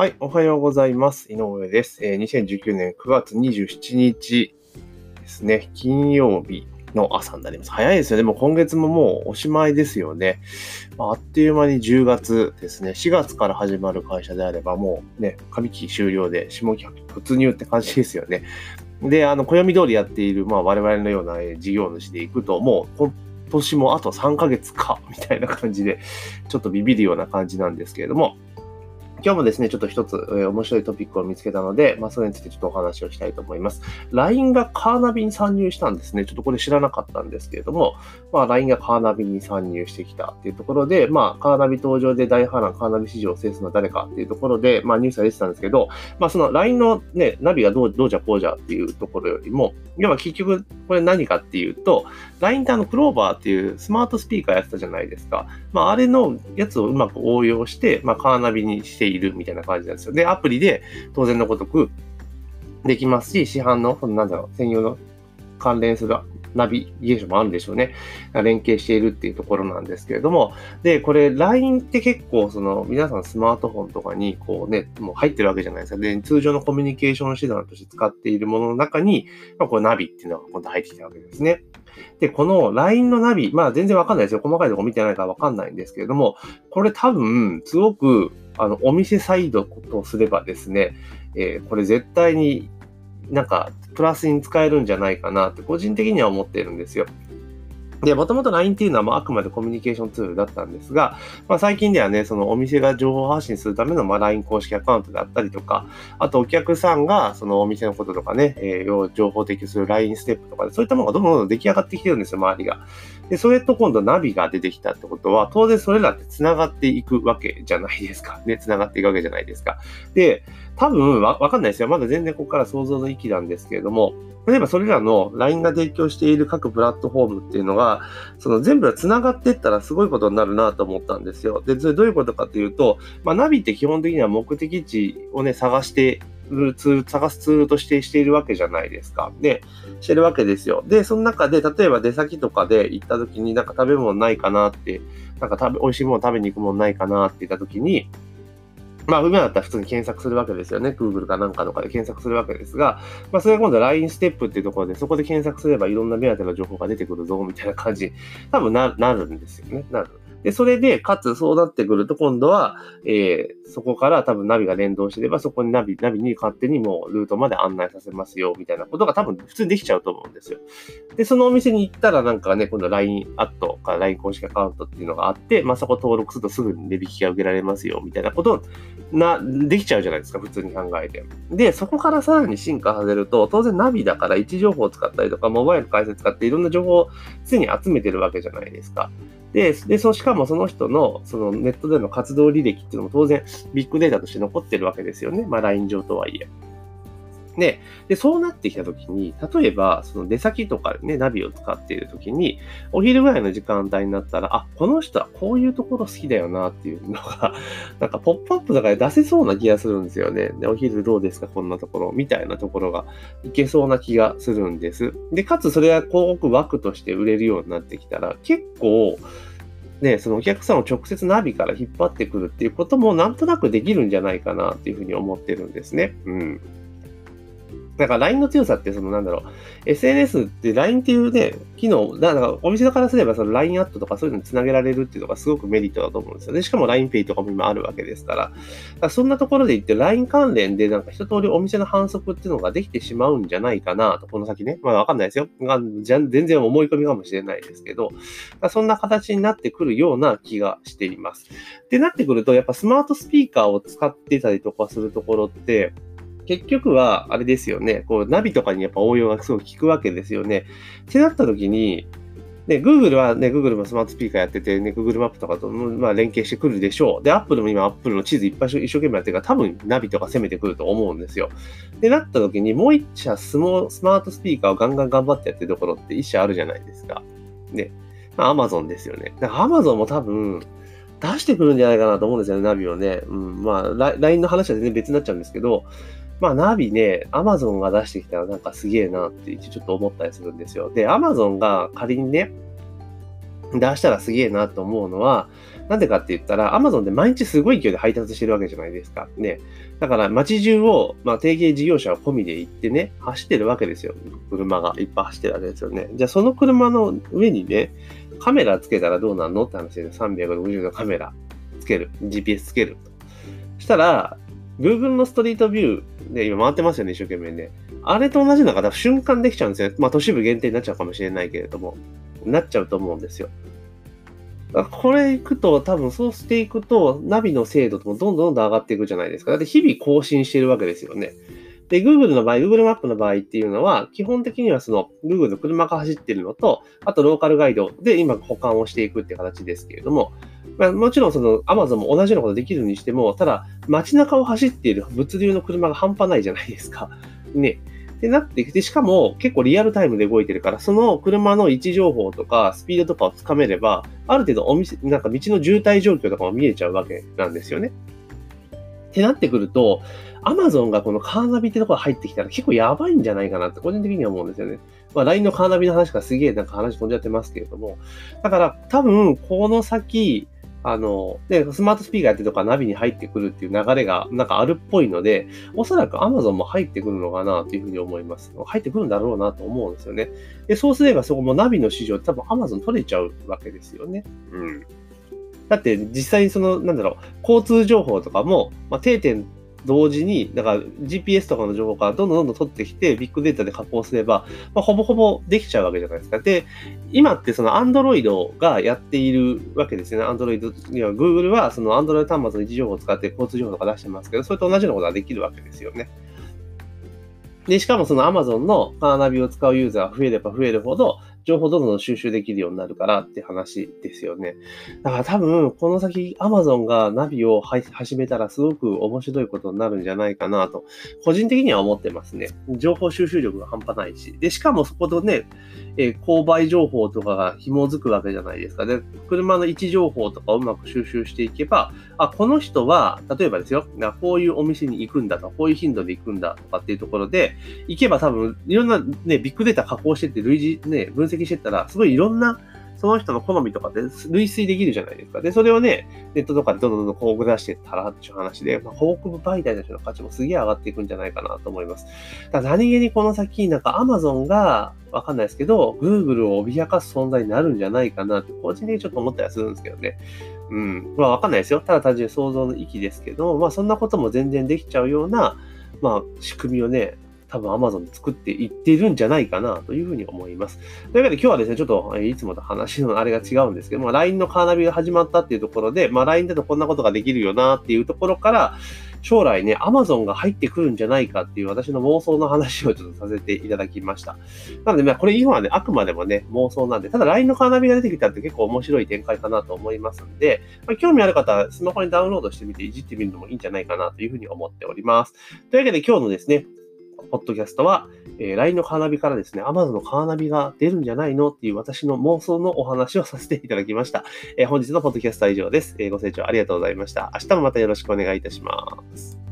はい、おはようございます。井上です。えー、2019年9月27日ですね、金曜日の朝になります。早いですよね。もう今月ももうおしまいですよね。まあ、あっという間に10月ですね。4月から始まる会社であればもうね、上期終了で下期突入って感じですよね。で、あの、暦通りやっている、まあ、我々のような事業主でいくと、もう、今年もあと3ヶ月か、みたいな感じで、ちょっとビビるような感じなんですけれども、今日もですね、ちょっと一つ、えー、面白いトピックを見つけたので、まあ、それについてちょっとお話をしたいと思います。LINE がカーナビに参入したんですね。ちょっとこれ知らなかったんですけれども、まあ、LINE がカーナビに参入してきたっていうところで、まあ、カーナビ登場で大波乱、カーナビ市場を制すのは誰かっていうところで、まあ、ニュースが出てたんですけど、まあ、その LINE のね、ナビがどうどうじゃこうじゃっていうところよりも、要は結局、これ何かっていうと、LINE ってあの、クローバーっていうスマートスピーカーやってたじゃないですか。まあ、あれのやつをうまく応用して、まあ、カーナビにしているみたいな感じなんですよ。で、アプリで当然のごとくできますし、市販の、なんだろう、専用の関連するナビゲーションもあるんでしょうね。連携しているっていうところなんですけれども、で、これ LINE って結構その皆さんスマートフォンとかにこうね、もう入ってるわけじゃないですか。で、通常のコミュニケーション手段として使っているものの中に、まあ、こうナビっていうのが今度入ってきたわけですね。で、この LINE のナビ、まあ全然わかんないですよ。細かいとこ見てないからわかんないんですけれども、これ多分、すごく、あの、お店サイドとすればですね、えー、これ絶対になんかプラスに使えるんじゃないかなって個人的には思ってるんですよ。で、もともと LINE っていうのはまああくまでコミュニケーションツールだったんですが、まあ、最近ではね、そのお店が情報発信するためのま LINE 公式アカウントだったりとか、あとお客さんがそのお店のこととかね、えー、情報提供する LINE ステップとかで、そういったものがどんどんどんどん出来上がってきてるんですよ、周りが。で、それと今度ナビが出てきたってことは、当然それらって繋がっていくわけじゃないですか。ね、繋がっていくわけじゃないですか。で、多分わ、かんないですよ。まだ全然ここから想像の域なんですけれども、例えばそれらの LINE が提供している各プラットフォームっていうのが、その全部が繋がっていったらすごいことになるなと思ったんですよ。で、それどういうことかというと、まあ、ナビって基本的には目的地をね、探してツール、探すツールとしてしているわけじゃないですか。で、してるわけですよ。で、その中で、例えば出先とかで行った時になんか食べ物ないかなって、なんか食べ、美味しいもの食べに行くものないかなって言った時に、まあ、今だったら普通に検索するわけですよね。Google かなんかとかで検索するわけですが、まあ、それが今度は LINE ステップっていうところで、そこで検索すればいろんな目当ての情報が出てくるぞ、みたいな感じ、多分な、なるんですよね。なる。で、それで、かつそうなってくると、今度は、えー、そこから多分ナビが連動してれば、そこにナビ、ナビに勝手にもうルートまで案内させますよ、みたいなことが多分普通にできちゃうと思うんですよ。で、そのお店に行ったらなんかね、今度 LINE アットか LINE 公式アカウントっていうのがあって、まあ、そこ登録するとすぐに値引きが受けられますよ、みたいなことな、できちゃうじゃないですか、普通に考えて。で、そこからさらに進化させると、当然ナビだから位置情報を使ったりとか、モバイル回線使っていろんな情報を常に集めてるわけじゃないですか。で、で、そしかもその人の、そのネットでの活動履歴っていうのも当然ビッグデータとして残ってるわけですよね。まあ LINE 上とはいえ。で、で、そうなってきたときに、例えば、その出先とかね、ナビを使っているときに、お昼ぐらいの時間帯になったら、あ、この人はこういうところ好きだよなっていうのが、なんかポップアップとかで出せそうな気がするんですよね。で、お昼どうですかこんなところみたいなところがいけそうな気がするんです。で、かつそれが広告枠として売れるようになってきたら、結構、ね、そのお客さんを直接ナビから引っ張ってくるっていうこともなんとなくできるんじゃないかなっていうふうに思ってるんですね。うん。だから LINE の強さって、そのなんだろう、SNS って LINE っていうね、機能、だからお店からすればその LINE アットとかそういうのにつなげられるっていうのがすごくメリットだと思うんですよね。しかも LINEPay とかも今あるわけですから。からそんなところで言って LINE 関連でなんか一通りお店の反則っていうのができてしまうんじゃないかなと、この先ね。まあわかんないですよ。じゃ全然思い込みかもしれないですけど、そんな形になってくるような気がしています。ってなってくると、やっぱスマートスピーカーを使ってたりとかするところって、結局は、あれですよね、こう、ナビとかにやっぱ応用がすごく効くわけですよね。ってなった時に、ね、Google はね、Google もスマートスピーカーやってて、ね、Google マップとかと、まあ、連携してくるでしょう。で、Apple も今 Apple の地図いっぱい一生懸命やってるから、多分ナビとか攻めてくると思うんですよ。で、なった時に、もう一社スモスマートスピーカーをガンガン頑張ってやってるところって一社あるじゃないですか。ね。まあ、Amazon ですよね。だから Amazon も多分、出してくるんじゃないかなと思うんですよね、ナビをね。うん、まあ、LINE の話は全然別になっちゃうんですけど、まあ、ナビね、アマゾンが出してきたらなんかすげえなってちょっと思ったりするんですよ。で、アマゾンが仮にね、出したらすげえなと思うのは、なんでかって言ったら、Amazon で毎日すごい勢いで配達してるわけじゃないですか。ね。だから街中を、まあ、提携事業者を込みで行ってね、走ってるわけですよ。車がいっぱい走ってるわけですよね。じゃあその車の上にね、カメラつけたらどうなんのって話で、360度カメラつける。GPS つけると。したら、Google のストリートビューで今回ってますよね、一生懸命ね。あれと同じのが瞬間できちゃうんですよ。まあ都市部限定になっちゃうかもしれないけれども、なっちゃうと思うんですよ。これ行くと、多分そうしていくと、ナビの精度ともどんどんどんどん上がっていくじゃないですか。だって日々更新してるわけですよね。で、Google の場合、Google マップの場合っていうのは、基本的にはその Google の車が走ってるのと、あとローカルガイドで今保管をしていくって形ですけれども、まあ、もちろんその Amazon も同じようなことできるにしても、ただ街中を走っている物流の車が半端ないじゃないですか。ね。ってなってきて、しかも結構リアルタイムで動いてるから、その車の位置情報とかスピードとかをつかめれば、ある程度お店、なんか道の渋滞状況とかも見えちゃうわけなんですよね。ってなってくると、アマゾンがこのカーナビってところ入ってきたら結構やばいんじゃないかなって個人的には思うんですよね。まあ LINE のカーナビの話がすげえなんか話飛んじゃってますけれども。だから多分この先、あの、で、スマートスピーカーやってとかナビに入ってくるっていう流れがなんかあるっぽいので、おそらく Amazon も入ってくるのかなというふうに思います。入ってくるんだろうなと思うんですよね。で、そうすればそこもナビの市場多分 Amazon 取れちゃうわけですよね。うん。だって実際にその、なんだろう、交通情報とかも、まあ、定点同時に、だから GPS とかの情報からどんどんどんどん取ってきて、ビッグデータで加工すれば、まあ、ほぼほぼできちゃうわけじゃないですか。で、今ってその Android がやっているわけですよね。Android、いや Google はその Android 端末の位置情報を使って交通情報とか出してますけど、それと同じようなことができるわけですよね。で、しかもその Amazon のカーナビを使うユーザーが増えれば増えるほど、情報どんどん収集できるようになるからって話ですよね。だから多分、この先 Amazon がナビを始めたらすごく面白いことになるんじゃないかなと、個人的には思ってますね。情報収集力が半端ないし。で、しかもそことね、えー、購買情報とかが紐づくわけじゃないですか。で、車の位置情報とかをうまく収集していけば、あ、この人は、例えばですよ、こういうお店に行くんだとか、こういう頻度で行くんだとかっていうところで、行けば多分、いろんなね、ビッグデータ加工してって類似、ね、分析してたら、すごいいろんなその人の好みとかで類推できるじゃないですか。で、それをね、ネットとかでどんどんどんどん広告出してたらっていう話で、まあ、広告媒体の人の価値もすげえ上がっていくんじゃないかなと思います。だ何気にこの先、なんか Amazon が、わかんないですけど、Google を脅かす存在になるんじゃないかなって、個人的にちょっと思ったりはするんですけどね。うん。まあわかんないですよ。ただ単純に想像の域ですけど、まあそんなことも全然できちゃうような、まあ仕組みをね、多分 Amazon で作っていってるんじゃないかなというふうに思います。というわけで今日はですね、ちょっといつもと話のあれが違うんですけども、LINE のカーナビが始まったっていうところで、まあ LINE だとこんなことができるよなっていうところから、将来ね、Amazon が入ってくるんじゃないかっていう私の妄想の話をちょっとさせていただきました。なので、まあ、これ今はね、あくまでもね、妄想なんで、ただ LINE のカーナビが出てきたって結構面白い展開かなと思いますんで、まあ、興味ある方はスマホにダウンロードしてみていじってみるのもいいんじゃないかなというふうに思っております。というわけで今日のですね、ポッドキャストは、えー、LINE のカーナビからですね、Amazon のカーナビが出るんじゃないの？っていう私の妄想のお話をさせていただきました。えー、本日のポッドキャストは以上です、えー。ご清聴ありがとうございました。明日もまたよろしくお願いいたします。